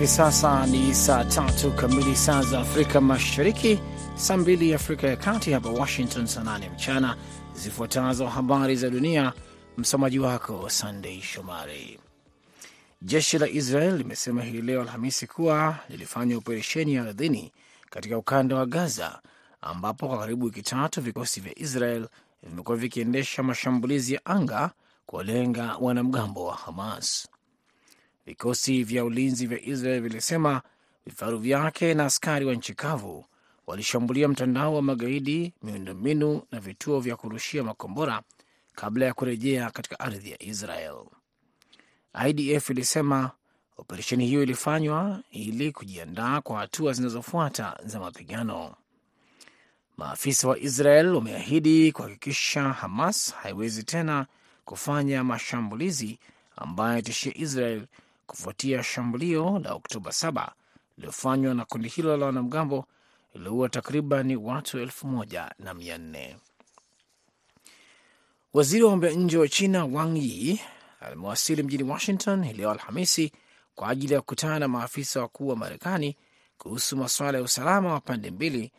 Hivi sasa ni saa tatu kamili saa za Afrika Mashariki, saa mbili Afrika ya Kati, hapa Washington saa nane mchana. Zifuatazo habari za dunia, msomaji wako Sandei Shomari. Jeshi la Israel limesema hii leo Alhamisi kuwa lilifanya operesheni ya ardhini katika ukanda wa Gaza, ambapo kwa karibu wiki tatu vikosi vya Israel vimekuwa vikiendesha mashambulizi ya anga kuwalenga wanamgambo wa Hamas. Vikosi vya ulinzi vya Israel vilisema vifaru vyake na askari wa nchi kavu walishambulia mtandao wa magaidi, miundombinu na vituo vya kurushia makombora kabla ya kurejea katika ardhi ya Israel. IDF ilisema operesheni hiyo ilifanywa ili kujiandaa kwa hatua zinazofuata za mapigano. Maafisa wa Israel wameahidi kuhakikisha Hamas haiwezi tena kufanya mashambulizi ambayo yatishia Israel kufuatia shambulio la Oktoba 7 lililofanywa na kundi hilo la wanamgambo lililoua takriban watu elfu moja na mia nne. Waziri wa mambo ya nje wa China Wang Yi amewasili mjini Washington hii leo Alhamisi kwa ajili ya kukutana na maafisa wakuu wa Marekani kuhusu masuala ya usalama wa pande mbili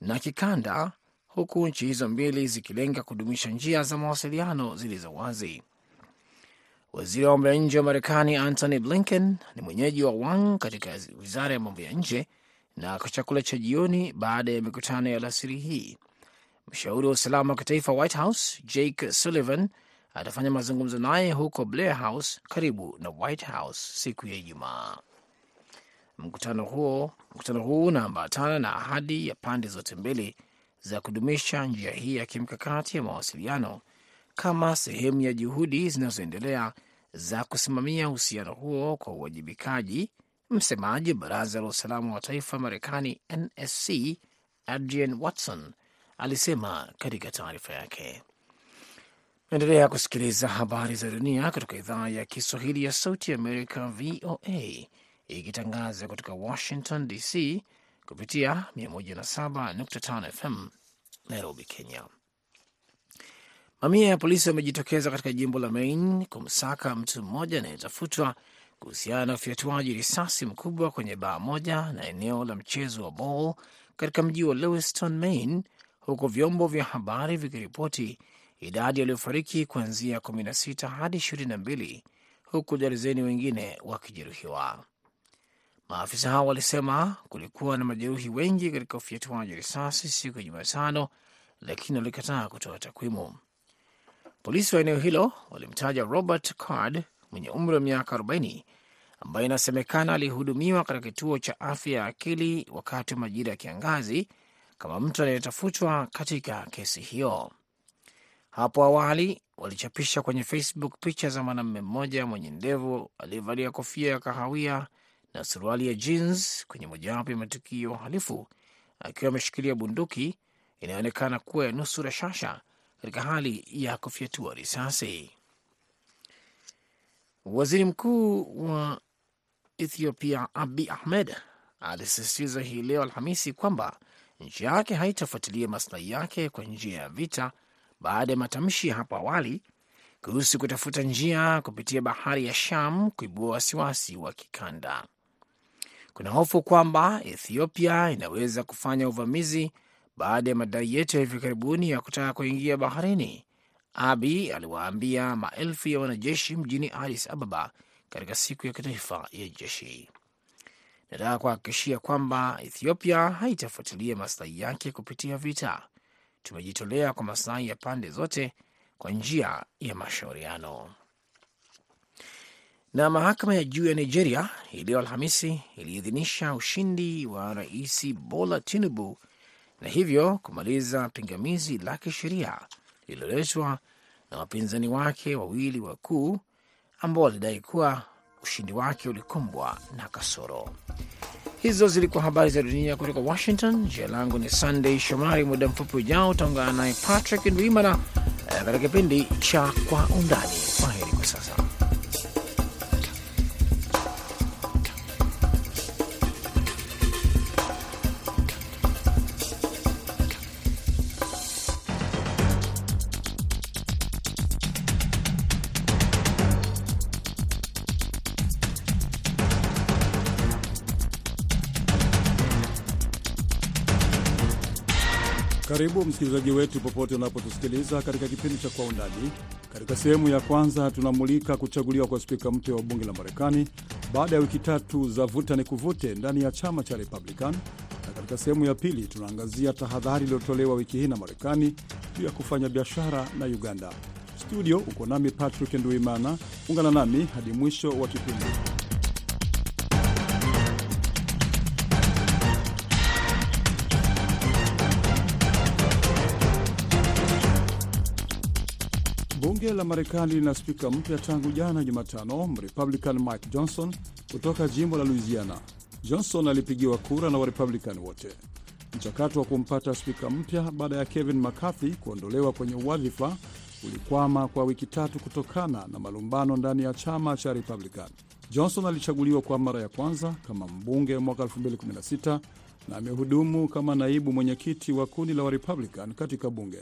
na kikanda, huku nchi hizo mbili zikilenga kudumisha njia za mawasiliano zilizo wazi. Waziri wa mambo ya nje wa Marekani Antony Blinken ni mwenyeji wa Wang katika wizara ya mambo ya nje na kwa chakula cha jioni baada ya mikutano ya alasiri hii. Mshauri wa usalama wa kitaifa White House Jake Sullivan atafanya mazungumzo naye huko Blair House karibu na White House siku ya Ijumaa. Mkutano huo mkutano huu unaambatana na ahadi ya pande zote mbili za kudumisha njia hii ya kimkakati ya mawasiliano kama sehemu ya juhudi zinazoendelea za kusimamia uhusiano huo kwa uwajibikaji. Msemaji wa baraza la usalama wa taifa Marekani, NSC, Adrian Watson alisema katika taarifa yake. Naendelea kusikiliza habari za dunia kutoka idhaa ya Kiswahili ya Sauti Amerika, VOA, ikitangaza kutoka Washington DC kupitia 107.5 FM Nairobi, Kenya. Mamia ya polisi wamejitokeza katika jimbo la Maine kumsaka mtu mmoja anayetafutwa kuhusiana na ufyatuaji risasi mkubwa kwenye baa moja na eneo la mchezo wa ball katika mji wa Lewiston, Maine, huku vyombo vya habari vikiripoti idadi yaliyofariki kuanzia 16 hadi 22 huku darizeni wengine wakijeruhiwa. Maafisa hao walisema kulikuwa na majeruhi wengi katika ufyatuaji risasi siku ya Jumatano, lakini walikataa kutoa takwimu. Polisi wa eneo hilo walimtaja Robert Card mwenye umri wa miaka 40 ambaye inasemekana alihudumiwa katika kituo cha afya ya akili wakati wa majira ya kiangazi kama mtu anayetafutwa katika kesi hiyo. Hapo awali walichapisha kwenye Facebook picha za mwanamume mmoja mwenye ndevu aliyevalia kofia ya kahawia na suruali ya jeans kwenye mojawapo ya matukio ya uhalifu akiwa ameshikilia bunduki inayoonekana kuwa ya nusu rashasha katika hali ya kufyatua risasi. Waziri mkuu wa Ethiopia Abi Ahmed alisisitiza hii leo Alhamisi kwamba nchi yake haitafuatilia maslahi yake kwa njia ya vita baada ya matamshi ya hapo awali kuhusu kutafuta njia kupitia bahari ya Sham kuibua wasiwasi wa kikanda. Kuna hofu kwamba Ethiopia inaweza kufanya uvamizi baada ya madai yetu ya hivi karibuni ya kutaka kuingia baharini. Abi aliwaambia maelfu ya wanajeshi mjini Addis Ababa katika siku ya kitaifa ya jeshi. Nataka kuhakikishia kwamba Ethiopia haitafuatilia maslahi yake kupitia vita. Tumejitolea kwa maslahi ya pande zote kwa njia ya mashauriano. Na mahakama ya juu ya Nigeria leo Alhamisi iliidhinisha ushindi wa Rais Bola Tinubu na hivyo kumaliza pingamizi la kisheria lililoletwa na wapinzani wake wawili wakuu ambao walidai kuwa ushindi wake ulikumbwa na kasoro. Hizo zilikuwa habari za dunia kutoka Washington. Jina langu ni Sunday Shomari. Muda mfupi ujao utaungana naye Patrick Ndwimana katika kipindi cha Kwa Undani. Kwa heri kwa sasa. Karibu msikilizaji wetu popote unapotusikiliza katika kipindi cha Kwa Undani. Katika sehemu ya kwanza tunamulika kuchaguliwa kwa spika mpya wa bunge la Marekani baada ya wiki tatu za vuta ni kuvute ndani ya chama cha Republican, na katika sehemu ya pili tunaangazia tahadhari iliyotolewa wiki hii na Marekani juu ya kufanya biashara na Uganda. Studio uko nami Patrick Nduimana, ungana nami hadi mwisho wa kipindi. Bunge la Marekani lina spika mpya tangu jana Jumatano, Mrepublican Mike Johnson kutoka jimbo la Louisiana. Johnson alipigiwa kura na Warepublican wote. Mchakato wa kumpata spika mpya baada ya Kevin McCarthy kuondolewa kwenye wadhifa ulikwama kwa wiki tatu kutokana na malumbano ndani ya chama cha Republican. Johnson alichaguliwa kwa mara ya kwanza kama mbunge mwaka 2016 na amehudumu kama naibu mwenyekiti wa kundi la Warepublican katika bunge.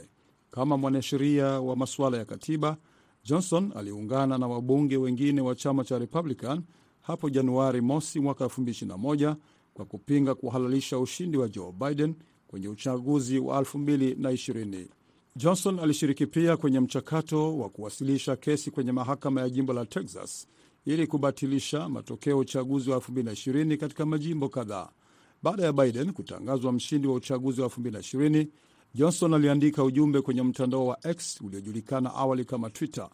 Kama mwanasheria wa masuala ya katiba, Johnson aliungana na wabunge wengine wa chama cha Republican hapo Januari mosi mwaka 2021 kwa kupinga kuhalalisha ushindi wa Joe Biden kwenye uchaguzi wa 2020. Johnson alishiriki pia kwenye mchakato wa kuwasilisha kesi kwenye mahakama ya jimbo la Texas ili kubatilisha matokeo ya uchaguzi wa 2020 katika majimbo kadhaa. Baada ya Biden kutangazwa mshindi wa uchaguzi wa 2020, Johnson aliandika ujumbe kwenye mtandao wa X uliojulikana awali kama Twitter.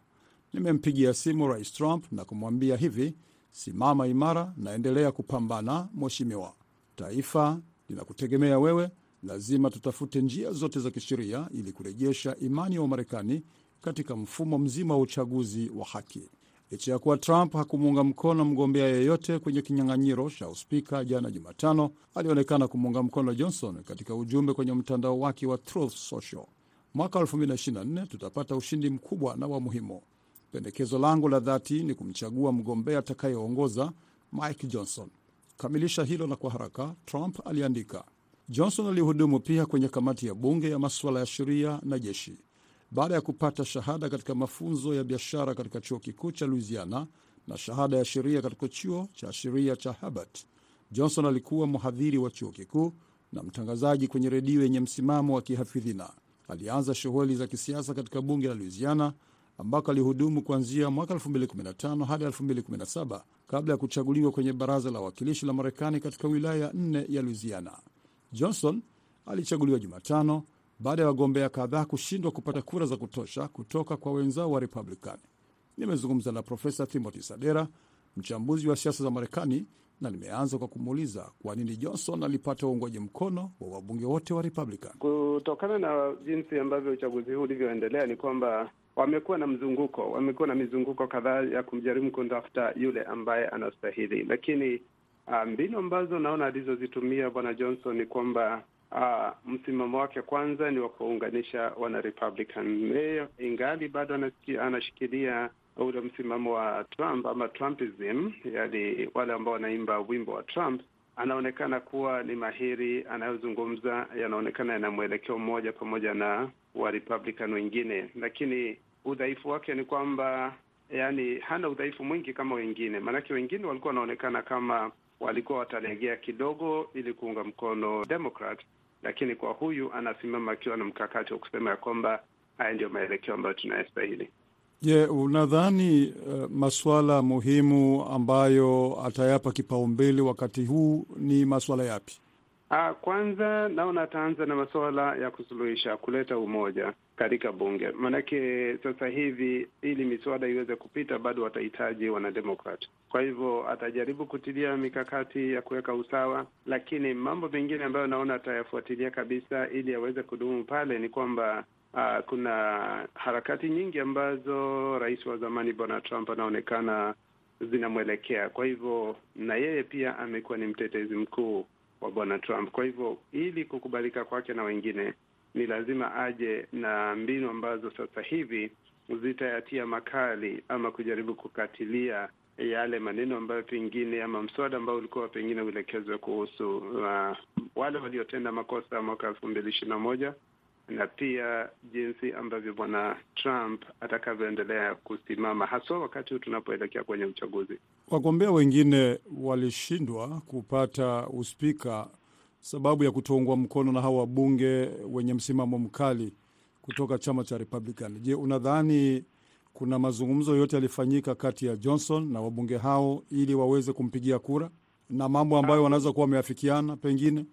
Nimempigia simu Rais Trump na kumwambia hivi: simama imara, naendelea kupambana, mheshimiwa. Taifa linakutegemea wewe. Lazima tutafute njia zote za kisheria ili kurejesha imani ya Wamarekani katika mfumo mzima wa uchaguzi wa haki. Licha ya kuwa Trump hakumuunga mkono mgombea yeyote kwenye kinyang'anyiro cha uspika jana Jumatano, alionekana kumuunga mkono Johnson katika ujumbe kwenye mtandao wake wa Truth Social. Mwaka 2024 tutapata ushindi mkubwa na wa muhimu. Pendekezo langu la dhati ni kumchagua mgombea atakayeongoza, Mike Johnson. Kamilisha hilo na kwa haraka, Trump aliandika. Johnson alihudumu pia kwenye kamati ya bunge ya masuala ya sheria na jeshi. Baada ya kupata shahada katika mafunzo ya biashara katika chuo kikuu cha Louisiana na shahada ya sheria katika chuo cha sheria cha Harvard, Johnson alikuwa mhadhiri wa chuo kikuu na mtangazaji kwenye redio yenye msimamo wa kihafidhina. Alianza shughuli za kisiasa katika bunge la Louisiana ambako alihudumu kuanzia mwaka 2015 hadi 2017 kabla ya kuchaguliwa kwenye baraza la wawakilishi la Marekani katika wilaya nne ya Louisiana. Johnson alichaguliwa Jumatano baada ya wagombea kadhaa kushindwa kupata kura za kutosha kutoka kwa wenzao wa Republican. Nimezungumza na Profesa Timothy Sadera, mchambuzi wa siasa za Marekani, na nimeanza kwa kumuuliza kwa nini Johnson alipata uungwaji mkono wa wabunge wote wa Republican. Kutokana na jinsi ambavyo uchaguzi huu ulivyoendelea, ni kwamba wamekuwa na mzunguko, wamekuwa na mizunguko kadhaa ya kumjaribu kumtafuta yule ambaye anastahili, lakini mbinu ambazo naona alizozitumia bwana Johnson ni kwamba Uh, msimamo wake kwanza ni wa kuwaunganisha wana Republican. Yeye ingali bado anashikilia ule msimamo wa Trump ama Trumpism, yani wale ambao wanaimba wimbo wa Trump. Anaonekana kuwa ni mahiri, anayozungumza yanaonekana yana mwelekeo mmoja pamoja na wa Republican wengine, lakini udhaifu wake ni kwamba yani hana udhaifu mwingi kama wengine, maanake wengine walikuwa wanaonekana kama walikuwa watalegea kidogo ili kuunga mkono Democrat lakini kwa huyu anasimama akiwa na mkakati wa kusema ya kwamba haya ndiyo maelekeo ambayo tunayastahili. Je, yeah, unadhani uh, masuala muhimu ambayo atayapa kipaumbele wakati huu ni masuala yapi? Uh, kwanza naona ataanza na masuala ya kusuluhisha, kuleta umoja katika bunge, maanake sasa hivi ili miswada iweze kupita bado watahitaji wanademokrat. Kwa hivyo atajaribu kutilia mikakati ya kuweka usawa, lakini mambo mengine ambayo naona atayafuatilia kabisa ili aweze kudumu pale ni kwamba uh, kuna harakati nyingi ambazo rais wa zamani bwana Trump anaonekana zinamwelekea. Kwa hivyo na yeye pia amekuwa ni mtetezi mkuu wa bwana Trump. Kwa hivyo ili kukubalika kwake na wengine ni lazima aje na mbinu ambazo sasa hivi zitayatia makali ama kujaribu kukatilia yale maneno ambayo pengine ama mswada ambao ulikuwa pengine uelekezwe kuhusu uh, wale waliotenda makosa mwaka elfu mbili ishirini na moja na pia jinsi ambavyo bwana Trump atakavyoendelea kusimama haswa wakati huu tunapoelekea kwenye uchaguzi. Wagombea wengine walishindwa kupata uspika sababu ya kutoungwa mkono na hawa wabunge wenye msimamo mkali kutoka chama cha Republican. Je, unadhani kuna mazungumzo yote yalifanyika kati ya Johnson na wabunge hao ili waweze kumpigia kura na mambo ambayo wanaweza kuwa wameafikiana? Pengine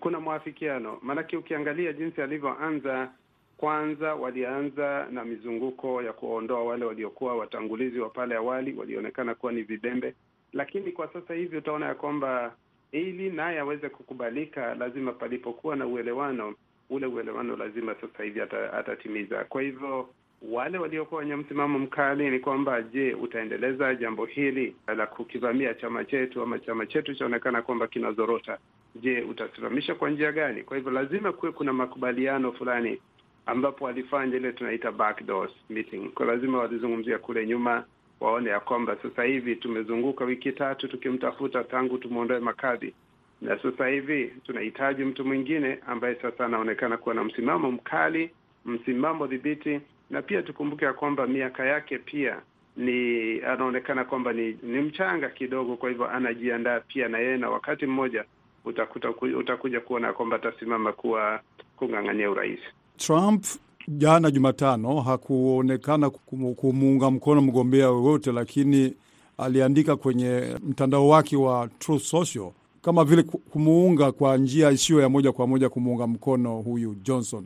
kuna mwafikiano, maanake ukiangalia jinsi alivyoanza, kwanza walianza na mizunguko ya kuwaondoa wale waliokuwa watangulizi wa pale awali, walionekana kuwa ni vibembe, lakini kwa sasa hivi utaona ya kwamba ili naye aweze kukubalika, lazima palipokuwa na uelewano, ule uelewano lazima sasa hivi atatimiza. Kwa hivyo wale waliokuwa wenye msimamo mkali ni kwamba, je, utaendeleza jambo hili la kukivamia chama chetu ama chama chetu chaonekana kwamba kinazorota? Je, utasimamisha kwa njia gani? Kwa hivyo lazima kuwe kuna makubaliano fulani ambapo walifanya ile tunaita backdoor meeting. Kwa lazima walizungumzia kule nyuma, waone ya kwamba sasa hivi tumezunguka wiki tatu tukimtafuta tangu tumwondoe Makadhi, na sasa hivi tunahitaji mtu mwingine ambaye sasa anaonekana kuwa na msimamo mkali, msimamo dhibiti na pia tukumbuke ya kwamba miaka yake pia ni anaonekana kwamba ni, ni mchanga kidogo. Kwa hivyo anajiandaa pia na yeye, na wakati mmoja utakuta utakuja kuona kwamba atasimama kuwa kung'ang'ania urais. Trump jana Jumatano hakuonekana kumuunga mkono mgombea yoyote, lakini aliandika kwenye mtandao wake wa Truth Social kama vile kumuunga kwa njia isiyo ya moja kwa moja kumuunga mkono huyu Johnson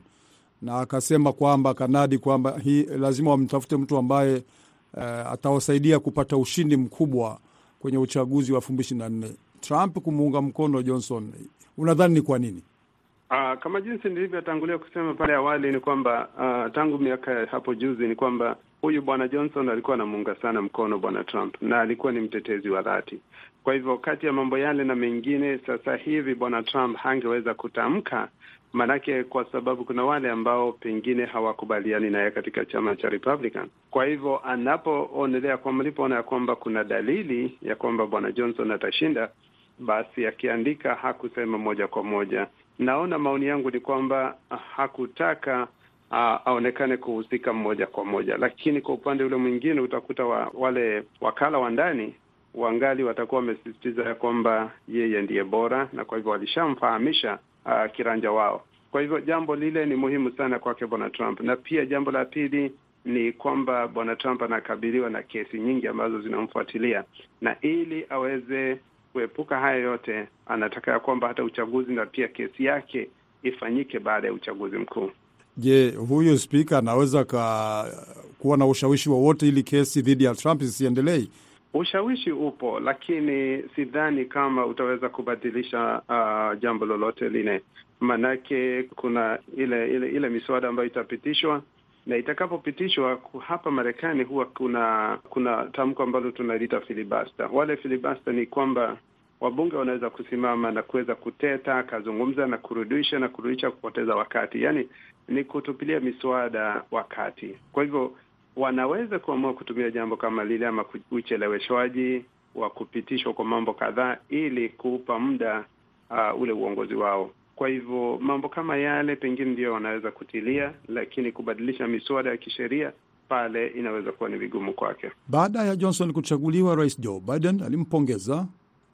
na akasema kwamba kanadi kwamba hii lazima wamtafute mtu ambaye uh, atawasaidia kupata ushindi mkubwa kwenye uchaguzi wa elfu mbili ishirini na nne. Trump kumuunga mkono Johnson, unadhani ni kwa nini? Uh, kama jinsi nilivyotangulia kusema pale awali ni kwamba uh, tangu miaka hapo juzi ni kwamba huyu bwana Johnson alikuwa anamuunga sana mkono bwana Trump na alikuwa ni mtetezi wa dhati. Kwa hivyo kati ya mambo yale na mengine, sasa hivi bwana Trump hangeweza kutamka Maanake kwa sababu kuna wale ambao pengine hawakubaliani naye katika chama cha Republican. Kwa hivyo anapoonelea kwamba alipoona ya kwamba kuna dalili ya kwamba bwana Johnson atashinda, basi akiandika hakusema moja kwa moja. Naona maoni yangu ni kwamba hakutaka uh, aonekane kuhusika moja kwa moja, lakini kwa upande ule mwingine utakuta wa, wale wakala wa ndani wangali watakuwa wamesisitiza ya kwamba yeye ndiye bora, na kwa hivyo walishamfahamisha Uh, kiranja wao. Kwa hivyo jambo lile ni muhimu sana kwake bwana Trump, na pia jambo la pili ni kwamba bwana Trump anakabiliwa na kesi nyingi ambazo zinamfuatilia, na ili aweze kuepuka haya yote, anataka ya kwamba hata uchaguzi na pia kesi yake ifanyike baada ya uchaguzi mkuu. Je, huyu spika anaweza ka kuwa na ushawishi wowote ili kesi dhidi ya Trump zisiendelei? Ushawishi upo, lakini sidhani kama utaweza kubadilisha uh, jambo lolote lile, maanake kuna ile ile ile miswada ambayo itapitishwa na itakapopitishwa hapa Marekani huwa kuna kuna tamko ambalo tunaliita filibasta. Wale filibasta ni kwamba wabunge wanaweza kusimama na kuweza kuteta, akazungumza na kurudisha na kurudisha, kupoteza wakati, yaani ni kutupilia miswada wakati. Kwa hivyo wanaweza kuamua kutumia jambo kama lile ama ucheleweshwaji wa kupitishwa kwa mambo kadhaa ili kuupa muda uh, ule uongozi wao. Kwa hivyo mambo kama yale pengine ndiyo wanaweza kutilia, lakini kubadilisha miswada ya kisheria pale inaweza kuwa ni vigumu kwake. Baada ya Johnson kuchaguliwa, Rais Joe Biden alimpongeza.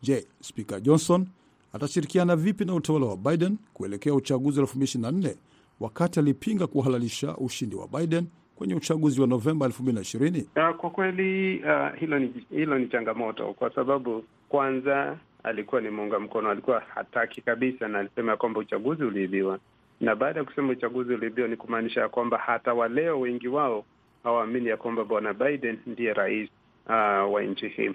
Je, Spika Johnson atashirikiana vipi na utawala wa Biden kuelekea uchaguzi wa 2024 wakati alipinga kuhalalisha ushindi wa Biden kwenye uchaguzi wa Novemba 2020? Uh, kwa kweli uh, hilo ni hilo ni changamoto kwa sababu kwanza alikuwa ni muunga mkono, alikuwa hataki kabisa, na alisema ya kwamba uchaguzi uliibiwa, na baada ya kusema uchaguzi uliibiwa ni kumaanisha ya kwamba hata waleo wengi wao hawaamini ya kwamba bwana Biden ndiye rais uh, wa nchi hii,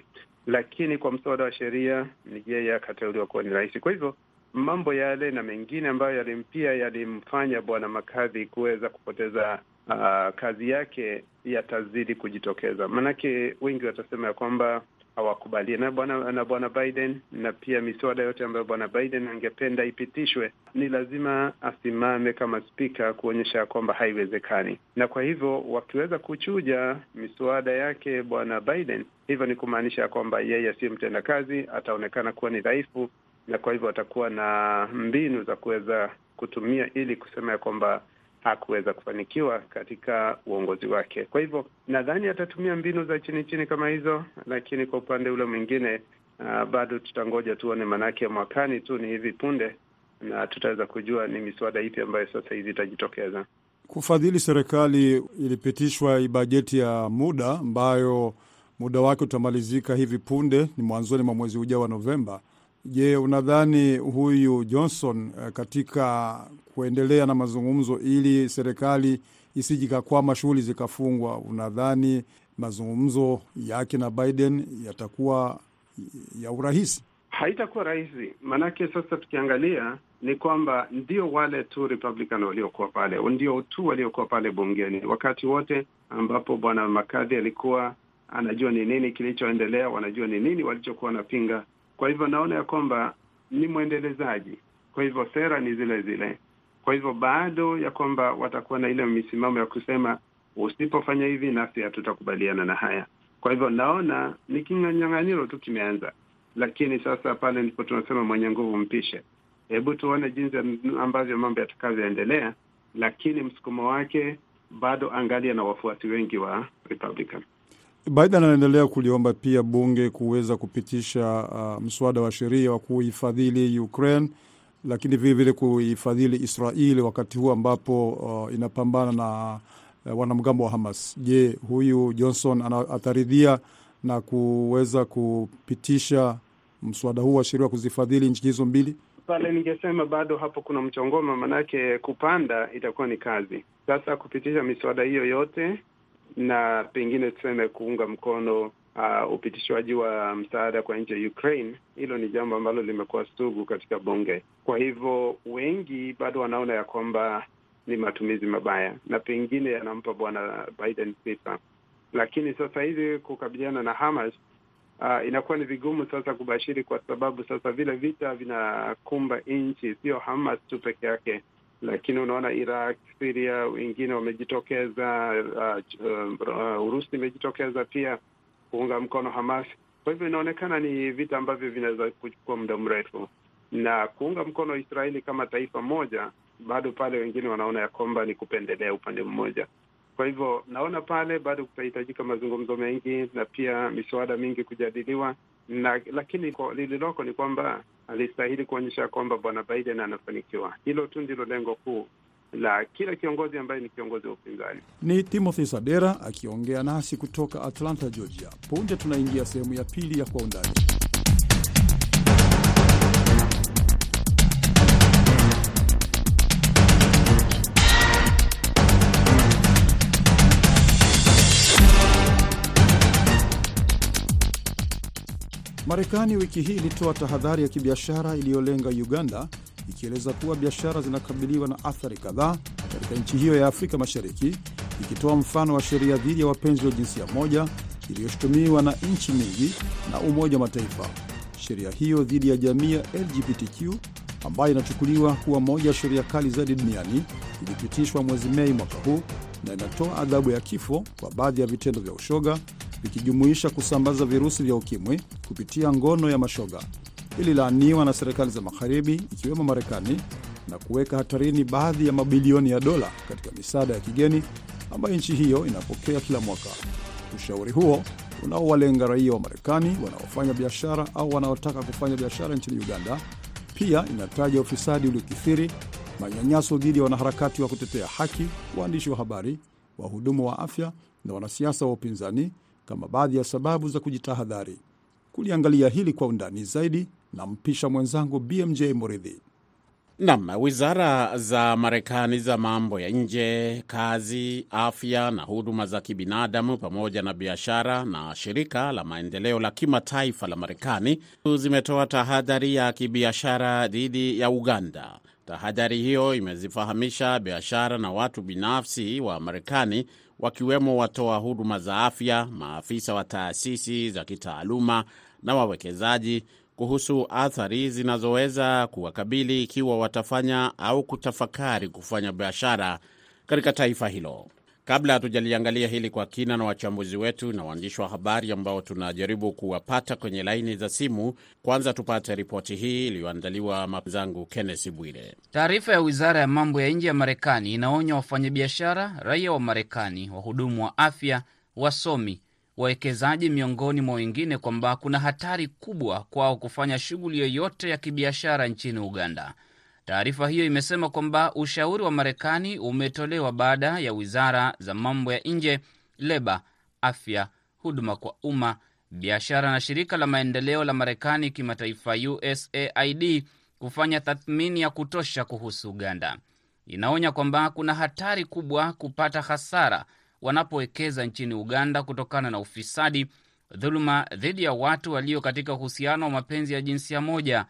lakini kwa mswada wa sheria ni yeye akateuliwa kuwa ni rais. Kwa hivyo mambo yale na mengine ambayo yalimpia yalimfanya bwana McCarthy kuweza kupoteza uh, kazi yake yatazidi kujitokeza, maanake wengi watasema ya kwamba hawakubalia na bwana na bwana Biden, na pia miswada yote ambayo bwana Biden angependa ipitishwe ni lazima asimame kama spika kuonyesha kwamba haiwezekani. Na kwa hivyo wakiweza kuchuja miswada yake bwana Biden, hivyo ni kumaanisha kwamba yeye si mtendakazi, ataonekana kuwa ni dhaifu, na kwa hivyo atakuwa na mbinu za kuweza kutumia ili kusema ya kwamba hakuweza kufanikiwa katika uongozi wake. Kwa hivyo nadhani atatumia mbinu za chini chini kama hizo, lakini kwa upande ule mwingine uh, bado tutangoja tuone, maanake mwakani tu ni hivi punde. na tutaweza kujua ni miswada ipi ambayo sasa hivi itajitokeza. Kufadhili serikali, ilipitishwa bajeti ya muda ambayo muda wake utamalizika hivi punde, ni mwanzoni mwa mwezi ujao wa Novemba. Je, unadhani huyu Johnson katika kuendelea na mazungumzo ili serikali isijikakwama, shughuli zikafungwa, unadhani mazungumzo yake na Biden yatakuwa ya urahisi? Haitakuwa rahisi, maanake sasa tukiangalia ni kwamba ndio wale tu Republican waliokuwa pale, ndio tu waliokuwa pale bungeni wakati wote ambapo bwana McCarthy alikuwa anajua ni nini kilichoendelea, wanajua ni nini walichokuwa wanapinga. Kwa hivyo naona ya kwamba ni mwendelezaji, kwa hivyo sera ni zile zile. Kwa hivyo bado ya kwamba watakuwa na ile misimamo ya kusema usipofanya hivi nasi hatutakubaliana na haya. Kwa hivyo naona ni kinyang'anyiro tu kimeanza, lakini sasa pale ndipo tunasema mwenye nguvu mpishe. Hebu tuone jinsi ambavyo mambo yatakavyoendelea, lakini msukumo wake bado angalia na wafuasi wengi wa Republican. Biden anaendelea kuliomba pia bunge kuweza kupitisha uh, mswada wa sheria wa kuifadhili Ukraine, lakini vilevile kuifadhili Israeli wakati huu ambapo uh, inapambana na uh, wanamgambo wa Hamas. Je, huyu Johnson ataridhia na kuweza kupitisha mswada huu wa sheria wa kuzifadhili nchi hizo mbili? Pale ningesema bado hapo kuna mchongoma, manake kupanda itakuwa ni kazi. Sasa kupitisha miswada hiyo yote na pengine tuseme kuunga mkono uh, upitishwaji wa msaada kwa nchi ya Ukraine, hilo ni jambo ambalo limekuwa sugu katika bunge. Kwa hivyo wengi bado wanaona ya kwamba ni matumizi mabaya na pengine yanampa bwana Biden sifa, lakini sasa hivi kukabiliana na Hamas uh, inakuwa ni vigumu sasa kubashiri, kwa sababu sasa vile vita vinakumba nchi, sio Hamas tu peke yake lakini unaona Iraq, Siria, wengine wamejitokeza. Uh, uh, Urusi imejitokeza pia kuunga mkono Hamas. Kwa hivyo inaonekana ni vita ambavyo vinaweza kuchukua muda mrefu, na kuunga mkono Israeli kama taifa moja, bado pale wengine wanaona ya kwamba ni kupendelea upande mmoja. Kwa hivyo naona pale bado kutahitajika mazungumzo mengi na pia miswada mingi kujadiliwa na, lakini lililoko ni kwamba alistahili kuonyesha kwamba bwana Biden anafanikiwa. Hilo tu ndilo lengo kuu la kila kiongozi ambaye ni kiongozi wa upinzani. Ni Timothy Sadera akiongea nasi kutoka Atlanta, Georgia. Punde tunaingia sehemu ya pili ya Kwa Undani. Marekani wiki hii ilitoa tahadhari ya kibiashara iliyolenga Uganda, ikieleza kuwa biashara zinakabiliwa na athari kadhaa katika nchi hiyo ya Afrika Mashariki, ikitoa mfano wa sheria dhidi ya wapenzi wa jinsia moja iliyoshutumiwa na nchi nyingi na Umoja wa Mataifa. Sheria hiyo dhidi ya jamii ya LGBTQ ambayo inachukuliwa kuwa moja ya sheria kali zaidi duniani ilipitishwa mwezi Mei mwaka huu na inatoa adhabu ya kifo kwa baadhi ya vitendo vya ushoga vikijumuisha kusambaza virusi vya ukimwi kupitia ngono ya mashoga. Ililaaniwa na serikali za magharibi ikiwemo Marekani na kuweka hatarini baadhi ya mabilioni ya dola katika misaada ya kigeni ambayo nchi hiyo inapokea kila mwaka. Ushauri huo unaowalenga raia wa Marekani wanaofanya biashara au wanaotaka kufanya biashara nchini Uganda. Pia inataja ufisadi uliokithiri, manyanyaso dhidi ya wanaharakati wa kutetea haki, waandishi wa habari, wahudumu wa afya na wanasiasa wa upinzani kama baadhi ya sababu za kujitahadhari. Kuliangalia hili kwa undani zaidi, na mpisha mwenzangu BMJ Muridhi. Nam, wizara za Marekani za mambo ya nje, kazi, afya na huduma za kibinadamu, pamoja na biashara na shirika la maendeleo la kimataifa la Marekani zimetoa tahadhari ya kibiashara dhidi ya Uganda. Tahadhari hiyo imezifahamisha biashara na watu binafsi wa Marekani wakiwemo watoa huduma za afya, maafisa wa taasisi za kitaaluma na wawekezaji kuhusu athari zinazoweza kuwakabili ikiwa watafanya au kutafakari kufanya biashara katika taifa hilo. Kabla hatujaliangalia hili kwa kina na wachambuzi wetu na waandishi wa habari ambao tunajaribu kuwapata kwenye laini za simu, kwanza tupate ripoti hii iliyoandaliwa mwenzangu Kenneth Bwire. Taarifa ya wizara ya mambo ya nje ya Marekani inaonya wafanyabiashara, raia wa Marekani, wahudumu wa afya, wasomi, wawekezaji, miongoni mwa wengine, kwamba kuna hatari kubwa kwao kufanya shughuli yoyote ya kibiashara nchini Uganda. Taarifa hiyo imesema kwamba ushauri wa Marekani umetolewa baada ya wizara za mambo ya nje, leba, afya, huduma kwa umma, biashara na shirika la maendeleo la Marekani kimataifa USAID kufanya tathmini ya kutosha kuhusu Uganda. Inaonya kwamba kuna hatari kubwa kupata hasara wanapowekeza nchini Uganda kutokana na ufisadi, dhuluma dhidi ya watu walio katika uhusiano wa mapenzi ya jinsia moja,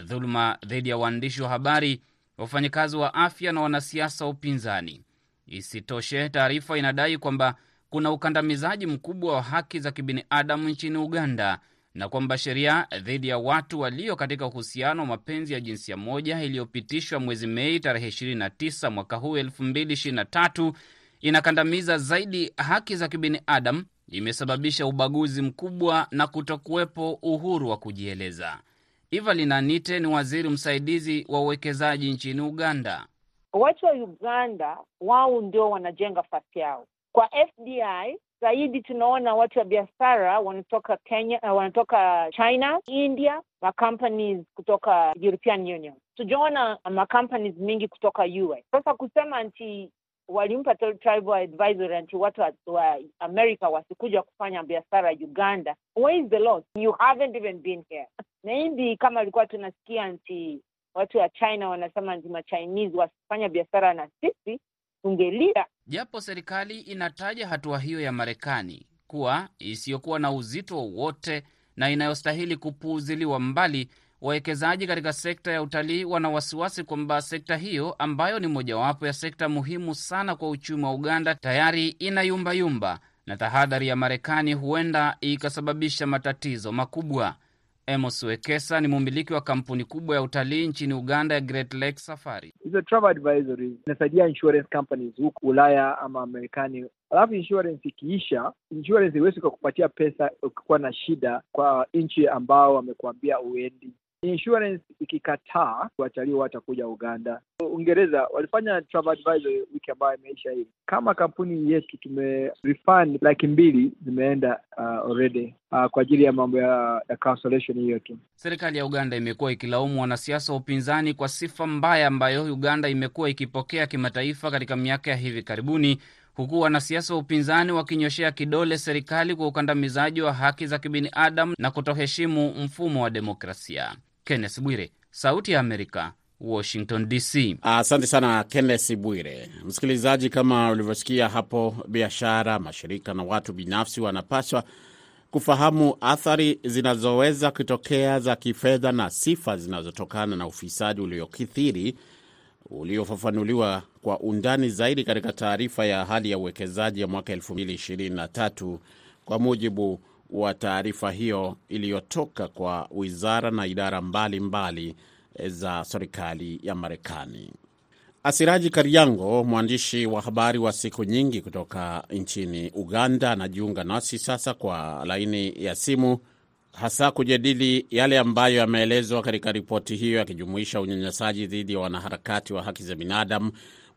dhuluma dhidi ya waandishi wa habari, wafanyakazi wa afya na wanasiasa wa upinzani. Isitoshe, taarifa inadai kwamba kuna ukandamizaji mkubwa wa haki za kibinadamu nchini Uganda na kwamba sheria dhidi ya watu walio katika uhusiano wa mapenzi ya jinsia moja iliyopitishwa mwezi Mei tarehe 29 mwaka huu 2023 inakandamiza zaidi haki za kibinadamu, imesababisha ubaguzi mkubwa na kutokuwepo uhuru wa kujieleza. Evelyn Anite ni waziri msaidizi wa uwekezaji nchini Uganda. Watu wa Uganda wao ndio wanajenga fasi yao kwa FDI zaidi tunaona watu wa biashara wanatoka Kenya, uh, wanatoka China, India, macompanies kutoka European Union. Tujaona macompanies mingi kutoka US. Sasa kusema nti walimpa tribal advisory anti watu wa America wasikuja kufanya biashara Uganda. Where is the loss? You haven't even been here. Na kama alikuwa tunasikia nti watu wa China wanasema nti machinese wasifanya biashara na sisi tungelia Japo serikali inataja hatua hiyo ya Marekani kuwa isiyokuwa na uzito wowote na inayostahili kupuuziliwa mbali, wawekezaji katika sekta ya utalii wana wasiwasi kwamba sekta hiyo ambayo ni mojawapo ya sekta muhimu sana kwa uchumi wa Uganda tayari inayumbayumba, na tahadhari ya Marekani huenda ikasababisha matatizo makubwa. Amos Wekesa ni mumiliki wa kampuni kubwa ya utalii nchini Uganda ya Great Lake Safari. Hizo travel advisories inasaidia insurance companies huku Ulaya ama Marekani. Alafu insurance ikiisha, insurance iwezi kukupatia pesa ukikuwa na shida kwa nchi ambao wamekuambia uendi. Insurance ikikataa, watalii watakuja Uganda. Uingereza walifanya travel advisory wiki ambayo imeisha hii. Kama kampuni yetu tume refund laki mbili zimeenda uh, already uh, kwa ajili ya mambo ya, ya cancellation hiyo tu. Serikali ya Uganda imekuwa ikilaumu wanasiasa wa upinzani kwa sifa mbaya ambayo Uganda imekuwa ikipokea kimataifa katika miaka ya hivi karibuni, huku wanasiasa wa upinzani wakinyoshea kidole serikali kwa ukandamizaji wa haki za kibinadamu na kutoheshimu mfumo wa demokrasia. Kenneth Bwire, Sauti ya Amerika, Washington DC. Asante sana Kenneth Bwire. Msikilizaji, kama ulivyosikia hapo, biashara, mashirika na watu binafsi wanapaswa kufahamu athari zinazoweza kutokea za kifedha na sifa zinazotokana na ufisadi uliokithiri uliofafanuliwa kwa undani zaidi katika taarifa ya hali ya uwekezaji ya mwaka 2023 kwa mujibu wa taarifa hiyo iliyotoka kwa wizara na idara mbalimbali mbali za serikali ya Marekani. Asiraji Kariango, mwandishi wa habari wa siku nyingi kutoka nchini Uganda, anajiunga nasi sasa kwa laini ya simu, hasa kujadili yale ambayo yameelezwa katika ripoti hiyo, yakijumuisha unyanyasaji dhidi ya wanaharakati wa haki za binadamu,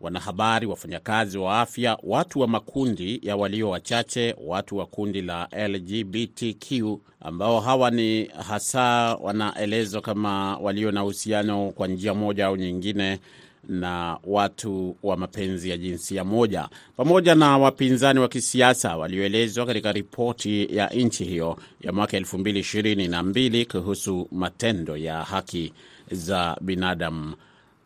wanahabari, wafanyakazi wa afya, watu wa makundi ya walio wachache, watu wa kundi la LGBTQ ambao hawa ni hasa wanaelezwa kama walio na uhusiano kwa njia moja au nyingine na watu wa mapenzi ya jinsia moja, pamoja na wapinzani wa kisiasa walioelezwa katika ripoti ya nchi hiyo ya mwaka elfu mbili ishirini na mbili kuhusu matendo ya haki za binadamu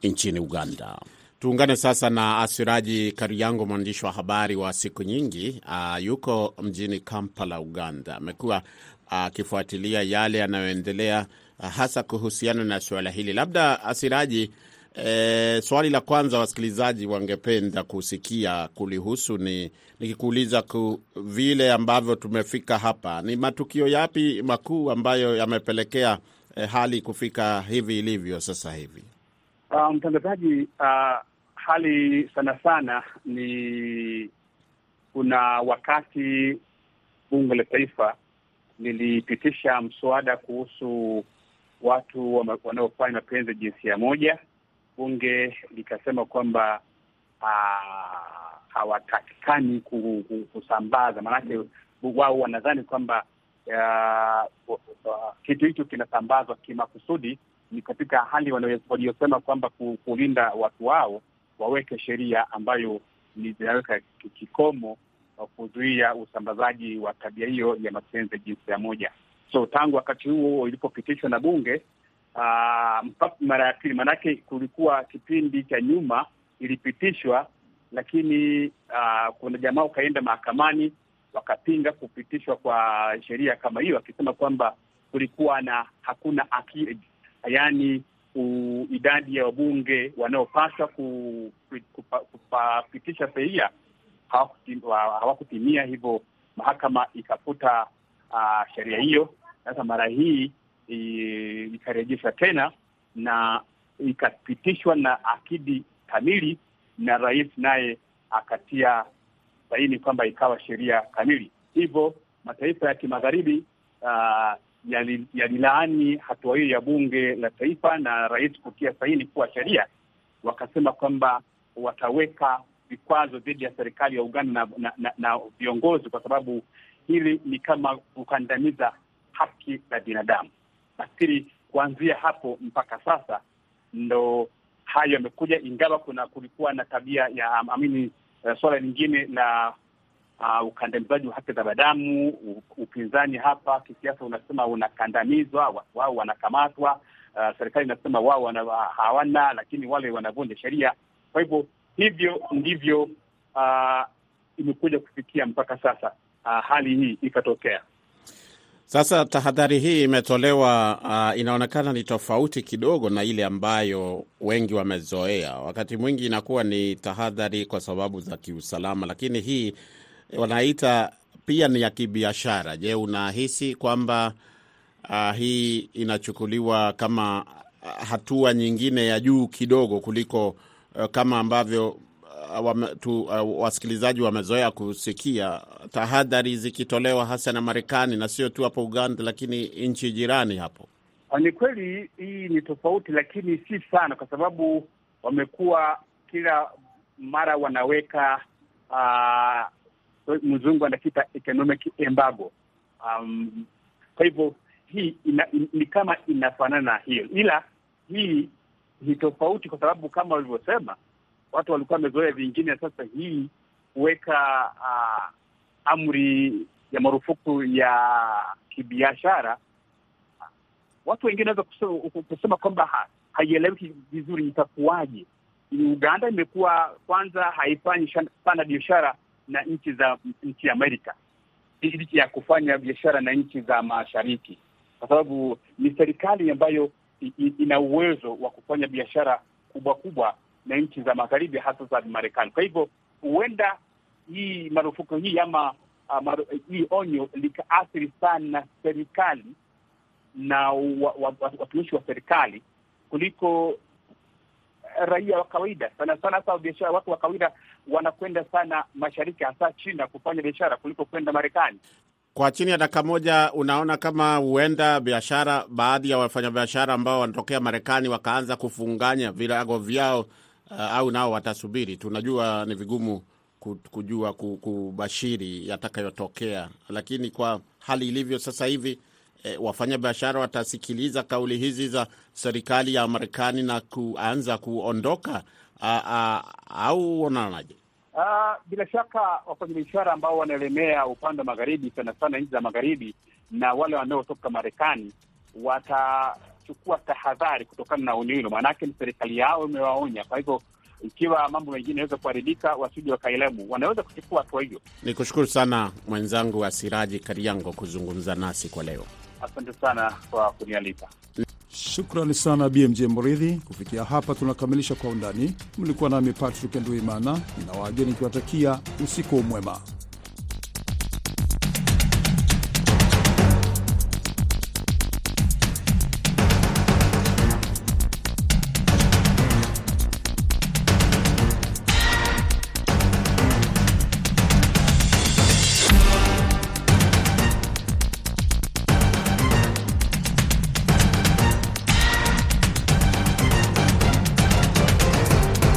nchini Uganda. Tuungane sasa na Asiraji Kariango, mwandishi wa habari wa siku nyingi. Uh, yuko mjini Kampala, Uganda. Amekuwa akifuatilia uh, yale yanayoendelea uh, hasa kuhusiana na suala hili. Labda Asiraji, eh, swali la kwanza wasikilizaji wangependa kusikia kulihusu ni nikikuuliza ku vile ambavyo tumefika hapa, ni matukio yapi makuu ambayo yamepelekea eh, hali kufika hivi ilivyo sasa hivi? Uh, mtangazaji, uh, hali sana sana ni kuna wakati bunge la taifa lilipitisha mswada kuhusu watu wanaofanya mapenzi ya jinsia moja. Bunge likasema kwamba hawatakikani kusambaza, maanake wao wanadhani kwamba kitu hicho kinasambazwa kimakusudi ni katika hali waliosema kwamba kulinda watu wao waweke sheria ambayo zinaweka kikomo kuzuia usambazaji wa tabia hiyo ya mapenzi ya jinsia moja. So tangu wakati huo ilipopitishwa na bunge mpaka mara ya pili, maanake kulikuwa kipindi cha nyuma ilipitishwa, lakini uh, kuna jamaa ukaenda mahakamani wakapinga kupitishwa kwa sheria kama hiyo, wakisema kwamba kulikuwa na hakuna akili, yaani idadi ya wabunge wanaopaswa kupitisha sheria hawakutimia, hivyo mahakama ikafuta uh, sheria hiyo. Sasa mara hii ikarejeshwa tena na ikapitishwa na akidi kamili, na rais naye akatia saini kwamba ikawa sheria kamili. Hivyo mataifa ya kimagharibi uh, yalilaani hatua hiyo ya bunge la taifa na rais kutia saini kuwa sheria, wakasema kwamba wataweka vikwazo dhidi ya serikali ya Uganda na, na, na viongozi kwa sababu hili ni kama kukandamiza haki za binadamu. Nafikiri kuanzia hapo mpaka sasa ndo hayo yamekuja, ingawa kuna kulikuwa na tabia ya amini uh, suala lingine la uh, ukandamizaji wa haki za binadamu. Upinzani hapa kisiasa unasema unakandamizwa, wao wanakamatwa. Uh, serikali inasema wao hawana, lakini wale wanavunja sheria. Kwa hivyo hivyo ndivyo uh, imekuja kufikia mpaka sasa uh, hali hii ikatokea. Sasa tahadhari hii imetolewa, uh, inaonekana ni tofauti kidogo na ile ambayo wengi wamezoea. Wakati mwingi inakuwa ni tahadhari kwa sababu za kiusalama, lakini hii wanaita pia ni ya kibiashara. Je, unahisi kwamba uh, hii inachukuliwa kama hatua nyingine ya juu kidogo kuliko uh, kama ambavyo uh, wame, tu, uh, wasikilizaji wamezoea kusikia tahadhari zikitolewa hasa na Marekani na sio tu hapo Uganda, lakini nchi jirani hapo? Ni kweli hii ni tofauti, lakini si sana, kwa sababu wamekuwa kila mara wanaweka uh, mzungu anakita economic embargo. Um, kwa hivyo hii ina, in, ni kama inafanana na hiyo, ila hii ni tofauti kwa sababu kama walivyosema watu walikuwa wamezoea vingine. Sasa hii kuweka uh, amri ya marufuku ya kibiashara, watu wengine wanaweza kusema kwamba haieleweki vizuri itakuwaje. Uganda imekuwa kwanza haifanyi sana biashara na nchi za nchi Amerika licha ya kufanya biashara na nchi za mashariki, kwa sababu ni serikali ambayo ina uwezo wa kufanya biashara kubwa kubwa na nchi za magharibi, hasa za Marekani. Kwa hivyo huenda hii marufuku hii ama uh, hii onyo likaathiri sana serikali na watumishi wa, wa, wa serikali kuliko raia wa kawaida sana sana. Hasa biashara, watu wa kawaida wanakwenda sana mashariki, hasa China kufanya biashara kuliko kwenda Marekani. Kwa chini ya dakika moja, unaona kama huenda biashara, baadhi ya wafanyabiashara ambao wanatokea Marekani wakaanza kufunganya virago vyao, uh, au nao watasubiri? Tunajua ni vigumu kujua kubashiri yatakayotokea, lakini kwa hali ilivyo sasa hivi E, wafanyabiashara watasikiliza kauli hizi za serikali ya Marekani na kuanza kuondoka a, a, au unaonaje? Bila shaka wafanyabiashara ambao wanaelemea upande wa magharibi, sana sana nchi za magharibi, na wale wanaotoka Marekani watachukua tahadhari kutokana na onyo hilo, maanake ni serikali yao imewaonya. Kwa hivyo ikiwa mambo mengine yanaweza kuharibika, wasije wakaelemu, wanaweza kuchukua hatua hiyo. Ni kushukuru sana mwenzangu Asiraji Kariango kuzungumza nasi kwa leo. Asante sana kwa kunialika. Shukrani sana BMJ Mridhi. Kufikia hapa tunakamilisha Kwa Undani. Mlikuwa nami Patrick Nduimana, nina wageni nikiwatakia usiku mwema.